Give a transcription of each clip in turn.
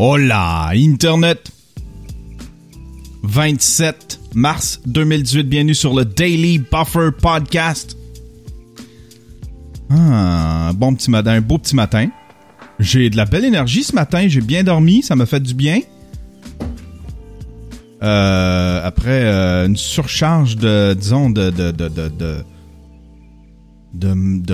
Hola, Internet! 27 mars 2018, bienvenue sur le Daily Buffer Podcast. Ah, bon petit matin, un beau petit matin. J'ai de la belle énergie ce matin, j'ai bien dormi, ça m'a fait du bien. Euh, après euh, une surcharge de, disons, de,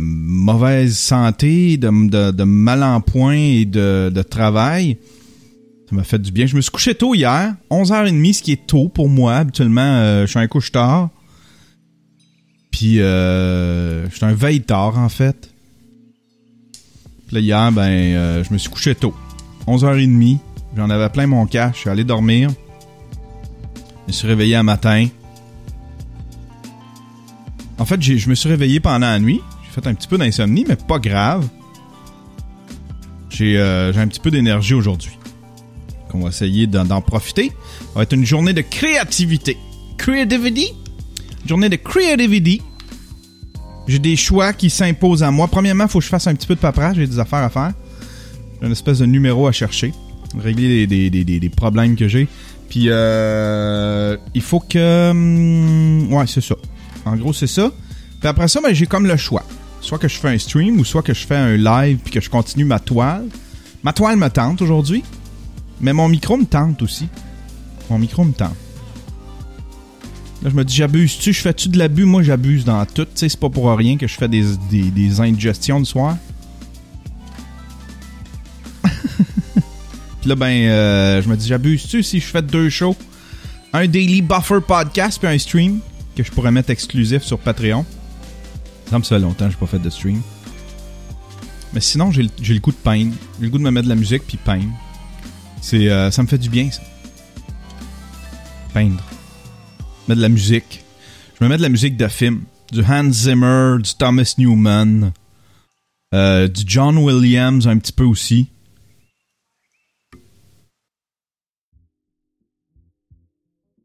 mauvaise santé, de, de, mal en point et de travail. Ça m'a fait du bien. Je me suis couché tôt hier, 11h30, ce qui est tôt pour moi. Habituellement, euh, je suis un couche tard. Puis, euh, je suis un veille tard, en fait. Puis là, hier, ben, euh, je me suis couché tôt. 11h30. J'en avais plein mon cash. Je suis allé dormir. Je me suis réveillé un matin. En fait, je me suis réveillé pendant la nuit. J'ai fait un petit peu d'insomnie, mais pas grave. J'ai euh, un petit peu d'énergie aujourd'hui. On va essayer d'en profiter. Ça va être une journée de créativité. Creativity? Journée de creativity. J'ai des choix qui s'imposent à moi. Premièrement, il faut que je fasse un petit peu de paperasse. J'ai des affaires à faire. J'ai une espèce de numéro à chercher. Régler des, problèmes que j'ai. Puis, euh, il faut que... Hum, ouais, c'est ça. En gros, c'est ça. Puis après ça, ben, j'ai comme le choix. Soit que je fais un stream ou soit que je fais un live puis que je continue ma toile. Ma toile me tente aujourd'hui. Mais mon micro me tente aussi. Mon micro me tente. Là, je me dis, j'abuse-tu? Je fais-tu de l'abus? Moi, j'abuse dans tout. Tu sais, c'est pas pour rien que je fais des, des, des indigestions le soir. Puis là, ben, euh, je me dis, j'abuse-tu si je fais deux shows? Un Daily Buffer podcast puis un stream que je pourrais mettre exclusif sur Patreon. Ça me fait longtemps que j'ai pas fait de stream. Mais sinon, j'ai le goût de peindre. J'ai le goût de me mettre de la musique puis peindre. C'est, euh, ça me fait du bien, ça. Peindre. Mettre de la musique. Je me mets de la musique de film. Du Hans Zimmer, du Thomas Newman, euh, du John Williams un petit peu aussi.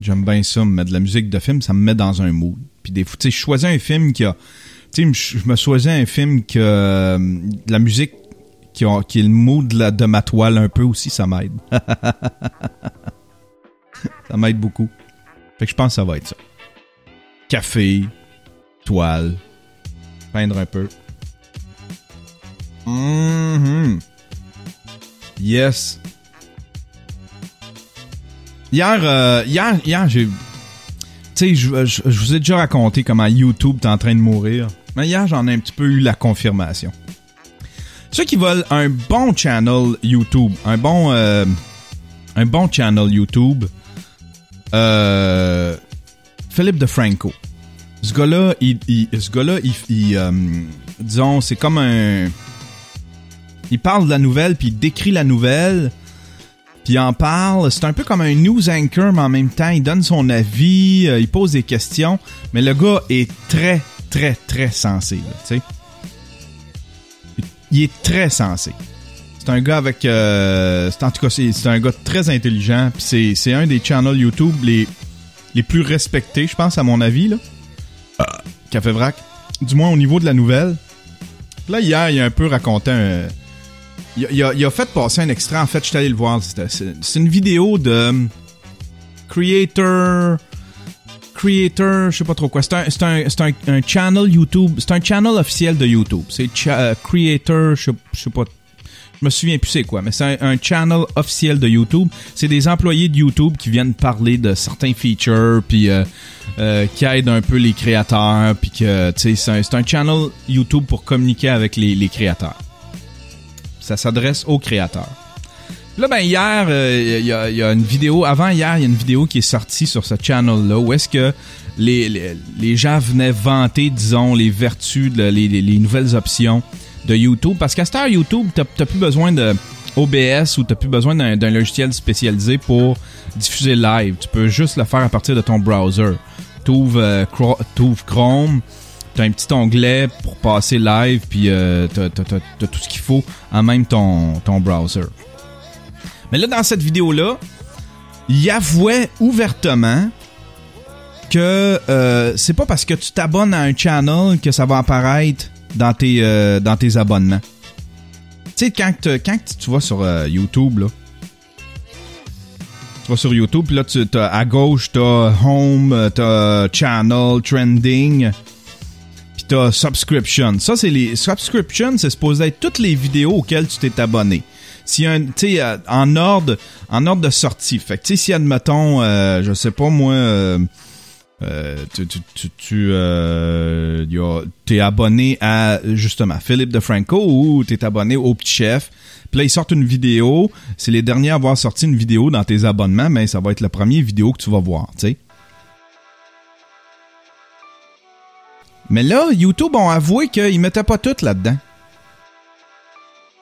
J'aime bien ça, me mettre de la musique de film, ça me met dans un mood. Puis des fois, tu sais, je choisis un film qui a... Tu sais, je me choisis un film qui a euh, la musique qui, est le mood de, de ma toile un peu aussi, ça m'aide. ça m'aide beaucoup. Fait que je pense que ça va être ça. Café, toile, peindre un peu. Mm Yes. Hier, euh, hier, hier, j'ai. Tu sais, je, je, vous ai déjà raconté comment YouTube est en train de mourir. Mais hier, j'en ai un petit peu eu la confirmation. Ceux qui veulent un bon channel YouTube, un bon, euh, un bon channel YouTube, euh, Philippe DeFranco. Ce gars-là, il, ce gars-là, euh, disons, c'est comme un, il parle de la nouvelle puis il décrit la nouvelle. Puis il en parle, c'est un peu comme un news anchor, mais en même temps, il donne son avis, il pose des questions. Mais le gars est très, très, très sensé, tu sais il est très sensé. C'est un gars avec... Euh, en tout cas, c'est un gars très intelligent. Puis c'est un des channels YouTube les, les plus respectés, je pense, à mon avis. Là. Euh, Café Vrac. Du moins au niveau de la nouvelle. Là, hier, il a un peu raconté un... Il a, il a, fait passer un extrait. En fait, je suis allé le voir. C'est une vidéo de... Creator creator, je sais pas trop quoi. C'est un, un, channel YouTube. C'est un channel officiel de YouTube. C'est euh, creator, je, sais pas. Je me souviens plus c'est quoi, mais c'est un, channel officiel de YouTube. C'est des employés de YouTube qui viennent parler de certains features, puis euh, euh, qui aident un peu les créateurs, puis que c'est un, un, channel YouTube pour communiquer avec les, les créateurs. Ça s'adresse aux créateurs. Là, ben, hier, il euh, y, a, une vidéo, avant hier, il y a une vidéo qui est sortie sur ce channel-là où est-ce que les, gens venaient vanter, disons, les vertus, les, les, nouvelles options de YouTube. Parce qu'à cette heure, YouTube, t'as plus besoin de OBS ou t'as plus besoin d'un logiciel spécialisé pour diffuser live. Tu peux juste le faire à partir de ton browser. T'ouvres euh, Chrome, t'as un petit onglet pour passer live, puis euh, t'as tout ce qu'il faut en même ton browser. Mais là, dans cette vidéo-là, il avouait ouvertement que euh, c'est pas parce que tu t'abonnes à un channel que ça va apparaître dans tes, euh, dans tes abonnements. Tu sais, quand, quand tu vas sur euh, YouTube, là, Tu vas sur YouTube, puis là, tu, à gauche, t'as Home, t'as Channel, Trending, puis t'as Subscription. Ça, c'est les... Subscription, c'est supposé être toutes les vidéos auxquelles tu t'es abonné. Un, en ordre, en ordre de sortie. Fait que, tu sais, si admettons, euh, je sais pas moi, euh, euh, tu, tu, euh, t'es abonné à justement Philippe de Franco ou t'es abonné au Petit Chef. Puis là, ils sortent une vidéo. C'est les derniers à avoir sorti une vidéo dans tes abonnements, mais ça va être la première vidéo que tu vas voir, tu sais. Mais là, YouTube ont avoué qu'ils mettaient pas tout là-dedans.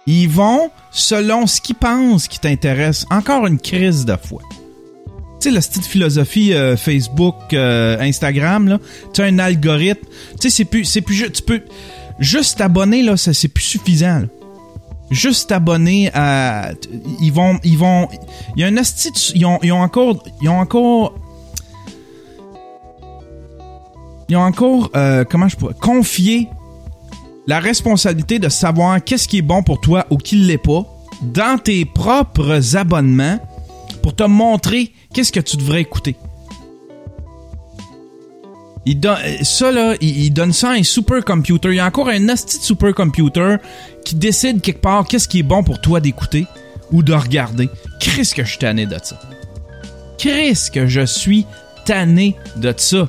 Ils vont selon ce qu'ils pensent qui t'intéresse. Encore une crise de foi. Tu sais, la petite philosophie euh, Facebook, euh, Instagram, là, tu as un algorithme. Tu sais, c'est plus, c'est plus, tu peux juste t'abonner là, ça, c'est plus suffisant. Juste t'abonner à, ils vont, ils vont, il y a un asti, de- ils ont, encore, ils ont encore, ils ont encore, euh, comment je pourrais, confié la responsabilité de savoir qu'est-ce qui est bon pour toi ou qui l'est pas dans tes propres abonnements pour te montrer qu'est-ce que tu devrais écouter. Il euh, ça il, donne ça à un supercomputer. Il y a encore un de supercomputer qui décide quelque part qu'est-ce qui est bon pour toi d'écouter ou de regarder. Chris que je suis tanné de ça. Chris que je suis tanné de ça.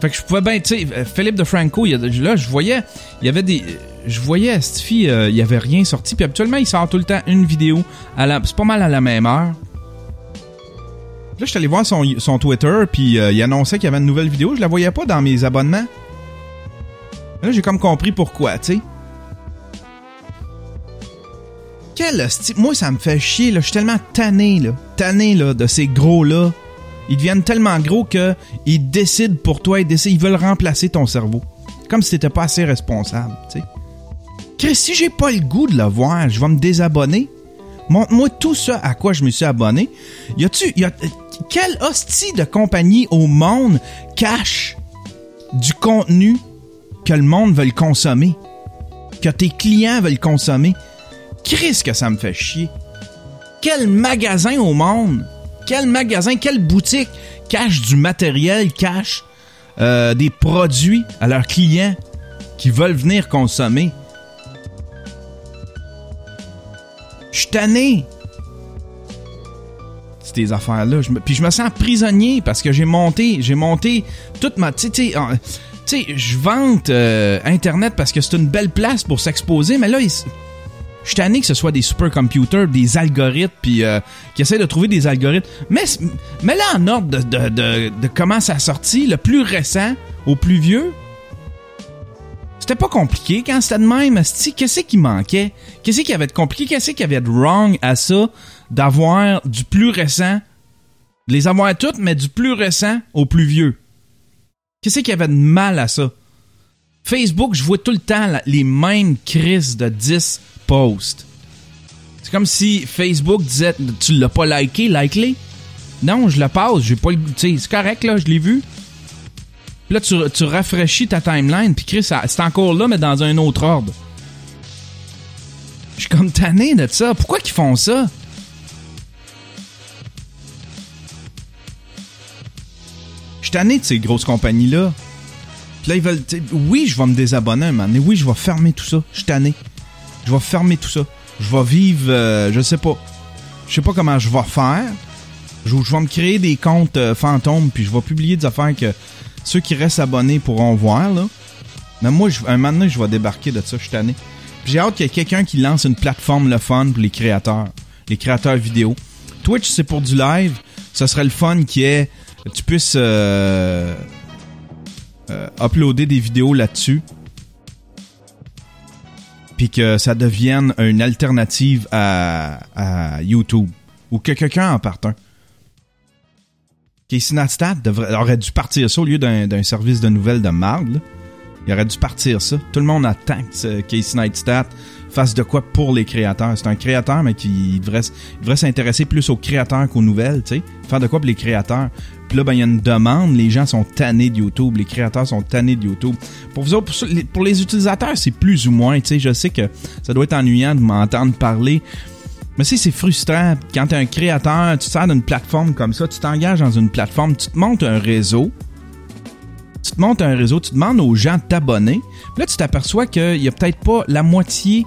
Fait que je pouvais bien, tu sais, euh, Philippe de Franco, il y a, là, je voyais, il y avait des, euh, je voyais cette fille, euh, il y avait rien sorti. Puis habituellement, il sort tout le temps une vidéo, c'est pas mal à la même heure. Là, je suis allé voir son, son Twitter, puis il annonçait qu'il y avait une nouvelle vidéo. Je la voyais pas dans mes abonnements. Là, j'ai comme compris pourquoi, tu sais. Quel hostie- Moi, ça me fait chier, là. Je suis tellement tanné, là. Tanné, là, de ces gros-là. Ils deviennent tellement gros que ils décident pour toi, ils décident, ils veulent remplacer ton cerveau. Comme si t'étais pas assez responsable. Chris, si j'ai pas le goût de le voir, je vais me désabonner. Montre-moi tout ça à quoi je me suis abonné. Y a-tu, y a, quelle hostie de compagnie au monde cache du contenu que le monde veut consommer? Que tes clients veulent consommer? Chris que ça me fait chier. Quel magasin au monde? Quel magasin, quelle boutique cache du matériel, cache euh, des produits à leurs clients qui veulent venir consommer? Je suis tanné. Ces affaires-là. Puis je me sens prisonnier parce que j'ai monté, j'ai monté toute ma. Tu sais, je vante euh, Internet parce que c'est une belle place pour s'exposer, mais là, il je suis tanné que ce soit des supercomputers, des algorithmes, puis euh, qui essaient de trouver des algorithmes. Mais, mais là, en ordre de, comment ça a sorti, le plus récent au plus vieux, c'était pas compliqué quand c'était de même. Qu'est-ce qui manquait? Qu'est-ce qui avait de compliqué? Qu'est-ce qui avait de wrong à ça d'avoir du plus récent, de les avoir toutes, mais du plus récent au plus vieux? Qu'est-ce qui avait de mal à ça? Facebook, je vois tout le temps les mêmes crises de 10 posts. C'est comme si Facebook disait Tu l'as pas liké, like-les. Non, je le passe, j'ai pas le. Tu c'est correct, là, je l'ai vu. Puis là, tu, tu rafraîchis ta timeline, puis Chris, c'est encore là, mais dans un autre ordre. Je suis comme tanné de ça. Pourquoi qu'ils font ça? Je suis tanné de ces grosses compagnies-là. Puis là, ils veulent. Oui, je vais me désabonner un moment. Oui, je vais fermer tout ça. Je suis tanné. Je vais fermer tout ça. Je vais vivre. euh, je sais pas. Je sais pas comment je vais faire. Je, vais me créer des comptes euh, fantômes, puis je vais publier des affaires que ceux qui restent abonnés pourront voir, là. Mais moi, je, un moment je vais débarquer de ça. Je suis tanné. J'ai hâte qu'il y ait quelqu'un qui lance une plateforme le fun pour les créateurs. Les créateurs vidéo. Twitch, c'est pour du live. Ce serait le fun qui est. Tu puisses. euh, uploader des vidéos là-dessus. Puis que ça devienne une alternative à, YouTube. Ou que quelqu'un en parte un. Casey Neistat aurait dû partir ça au lieu d'un service de nouvelles de marde. Il aurait dû partir ça. Tout le monde attend que Casey Neistat fasse de quoi pour les créateurs. C'est un créateur, mais qui devrait, s'intéresser plus aux créateurs qu'aux nouvelles, tu sais. Faire de quoi pour les créateurs. Puis là, ben, il y a une demande. Les gens sont tannés de YouTube. Les créateurs sont tannés de YouTube. Pour les utilisateurs, c'est plus ou moins, tu sais. Je sais que ça doit être ennuyant de m'entendre parler. Mais si c'est frustrant quand tu un créateur, tu sers d'une plateforme comme ça, tu t'engages dans une plateforme, tu te montes un réseau, tu te montes un réseau, tu demandes aux gens de t'abonner. Là, tu t'aperçois qu'il y a peut-être pas la moitié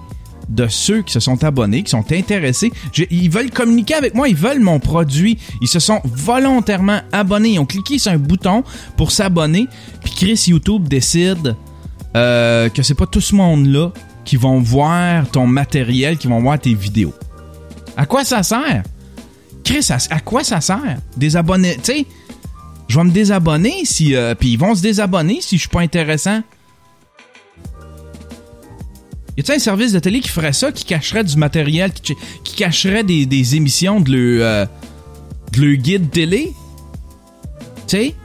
de ceux qui se sont abonnés, qui sont intéressés. ils veulent communiquer avec moi, ils veulent mon produit. Ils se sont volontairement abonnés. Ils ont cliqué sur un bouton pour s'abonner. Puis Chris YouTube décide euh, que c'est pas tout ce monde-là qui vont voir ton matériel, qui vont voir tes vidéos. À quoi ça sert? Chris, à, quoi ça sert? Des abonnés, tu sais, je vais me désabonner si, euh, puis ils vont se désabonner si je suis pas intéressant. Y a-t-il un service de télé qui ferait ça, qui cacherait du matériel, qui, cacherait des, émissions de le, euh, de le guide télé? Tu sais?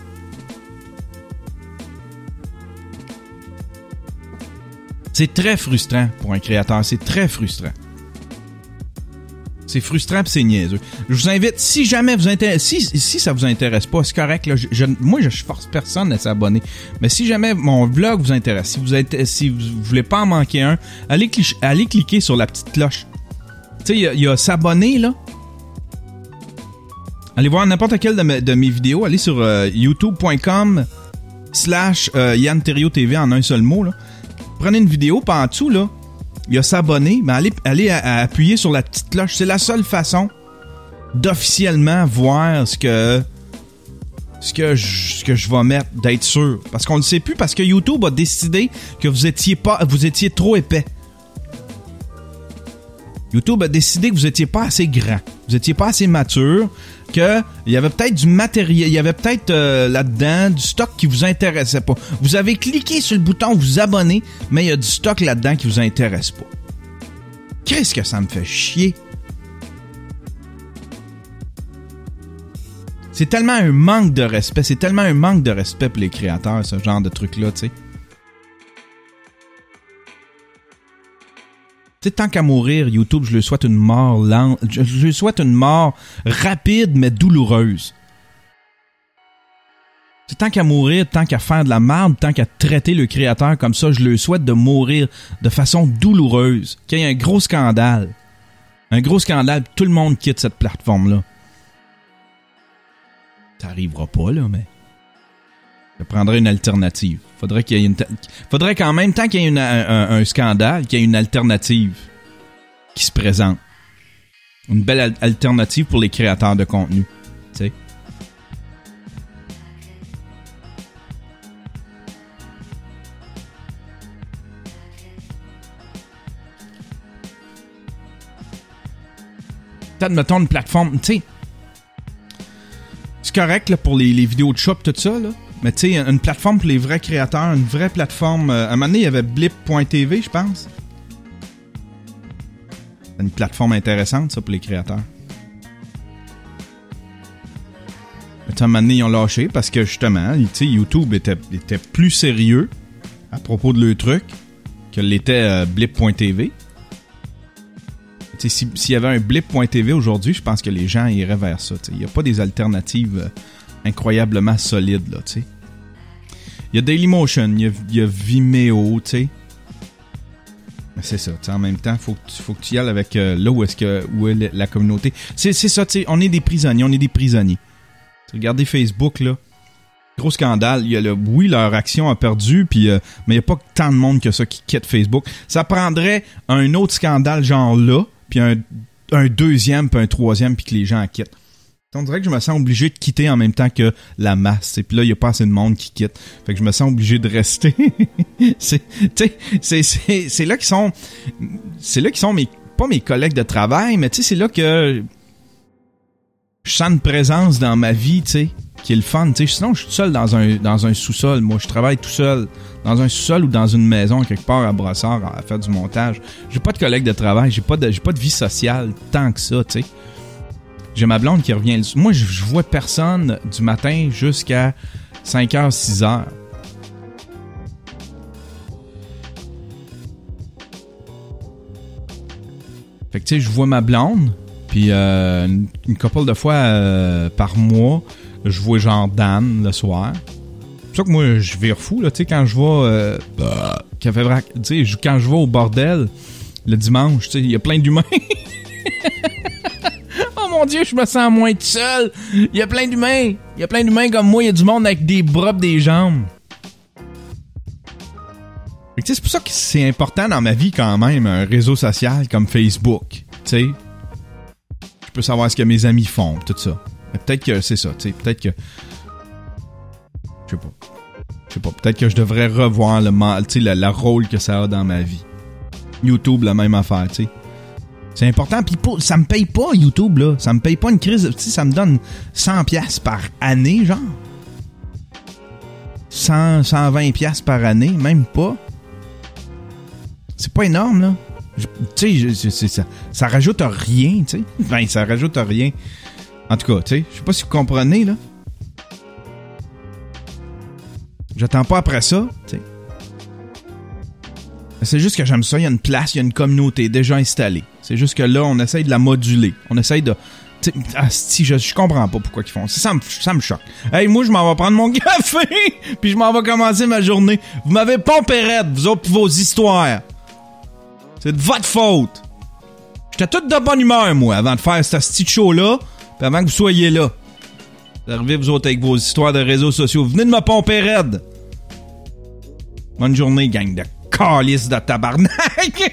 C'est très frustrant pour un créateur, c'est très frustrant. C'est frustrant c'est niaiseux. Je vous invite, si jamais vous intéresse, si, ça vous intéresse pas, c'est correct. Là, je, moi, je force personne à s'abonner. Mais si jamais mon vlog vous intéresse, si vous êtes, voulez pas en manquer un, allez, cliquer sur la petite cloche. Tu sais, il y a, s'abonner là. Allez voir n'importe quelle de, mes vidéos. Allez sur euh, youtube.com slash euh, Yann TV en un seul mot. Là. Prenez une vidéo, pas en dessous, là il y a s'abonner, mais allez, allez appuyer sur la petite cloche. C'est la seule façon d'officiellement voir ce que ce que je, ce que je vais mettre, d'être sûr. Parce qu'on ne sait plus, parce que YouTube a décidé que vous étiez pas, vous étiez trop épais. YouTube a décidé que vous étiez pas assez grand, vous étiez pas assez mature, qu'il y avait peut-être du matériel, il y avait peut-être euh, là-dedans du stock qui vous intéressait pas. Vous avez cliqué sur le bouton vous abonner, mais il y a du stock là-dedans qui vous intéresse pas. Qu'est-ce que ça me fait chier? C'est tellement un manque de respect, c'est tellement un manque de respect pour les créateurs, ce genre de truc-là, tu sais. Tant qu'à mourir, YouTube, je lui souhaite une mort lente. Je, souhaite une mort rapide mais douloureuse. C'est tant qu'à mourir, tant qu'à faire de la merde, tant qu'à traiter le créateur comme ça, je lui souhaite de mourir de façon douloureuse. Qu'il y ait un gros scandale. Un gros scandale, tout le monde quitte cette plateforme-là. Ça arrivera pas, là, mais. Je prendrais une alternative. Faudrait qu'il y ait une. Faudrait qu'en même temps qu'il y ait un, scandale, qu'il y ait une alternative qui se présente. Une belle alternative pour les créateurs de contenu. Tu sais. Peut-être, mettons, une plateforme. Tu sais. C'est correct là, pour les vidéos de shop, tout ça, là. Mais tu sais, une plateforme pour les vrais créateurs, une vraie plateforme. Euh, à un moment donné, il y avait blip.tv, je pense. Une plateforme intéressante, ça, pour les créateurs. Mais à un moment donné, ils ont lâché parce que justement, YouTube était, était plus sérieux à propos de leur truc que l'était euh, blip.tv. S'il y avait un blip.tv aujourd'hui, je pense que les gens iraient vers ça. Il n'y a pas des alternatives euh, incroyablement solides, là, tu sais. Il y a Dailymotion, il y a, Vimeo, tu sais. C'est ça, en même temps, faut faut que tu y ailles avec euh, là où est-ce que où est la communauté. C'est ça, tu sais, on est des prisonniers, on est des prisonniers. Regardez Facebook là. Gros scandale, y a le oui, leur action a perdu euh, mais il y a pas tant de monde que ça qui quitte Facebook. Ça prendrait un autre scandale genre là, puis un, un deuxième puis un troisième puis que les gens quittent. On dirait que je me sens obligé de quitter en même temps que la masse. Et puis là, il n'y a pas assez de monde qui quitte. Fait que je me sens obligé de rester. c'est, c'est, c'est, c'est là qu'ils sont, c'est là qu'ils sont mes, pas mes collègues de travail, mais tu c'est là que je sens une présence dans ma vie, tu qui est le fun. Sinon, je suis seul dans un, dans un sous-sol. Moi, je travaille tout seul dans un sous-sol ou dans une maison quelque part à Brossard à faire du montage. J'ai pas de collègues de travail. J'ai pas de, j'ai pas de vie sociale tant que ça, tu. J'ai ma blonde qui revient. Moi, je, vois personne du matin jusqu'à 5h, 6h. Fait que tu sais, je vois ma blonde, puis euh, une, couple de fois euh, par mois, je vois genre Dan le soir. C'est ça que moi, je vire fou, là, tu sais, quand je vais... Euh, bah, quand je vais au bordel, le dimanche, tu sais, il y a plein d'humains. mon Dieu, je me sens moins seul. Il y a plein d'humains. Il y a plein d'humains comme moi, il y a du monde avec des bras des jambes. C'est pour ça que c'est important dans ma vie quand même, un réseau social comme Facebook. Sais, je peux savoir ce que mes amis font, tout ça. Peut-être que c'est ça, tu sais, peut-être que... Je sais pas. Je sais pas, peut-être que je devrais revoir le, ma- tu sais, le, le rôle que ça a dans ma vie. YouTube, la même affaire, tu sais. C'est important, puis ça me paye pas YouTube, là. Ça me paye pas une crise, sais, ça me donne 100 pièces par année, genre. 100, 120 pièces par année, même pas. C'est pas énorme, là. Tu sais, ça, ça rajoute à rien, tu sais. Ben, ça rajoute à rien. En tout cas, tu sais, je sais pas si vous comprenez, là. J'attends pas après ça, tu sais. C'est juste que j'aime ça, il y a une place, il y a une communauté déjà installée. C'est juste que là, on essaye de la moduler. On essaye de... asti, je, je comprends pas pourquoi ils font ça. Ça me, choque. Hey, moi, je m'en vais prendre mon café, puis je m'en vais commencer ma journée. Vous m'avez pompé raide, vous autres, vos histoires. C'est de votre faute. J'étais toute de bonne humeur, moi, avant de faire ce petit show-là, puis avant que vous soyez là. Vous arrivez, vous autres, avec vos histoires de réseaux sociaux. Venez de me pomper raide. Bonne journée, gang de calices de tabarnak.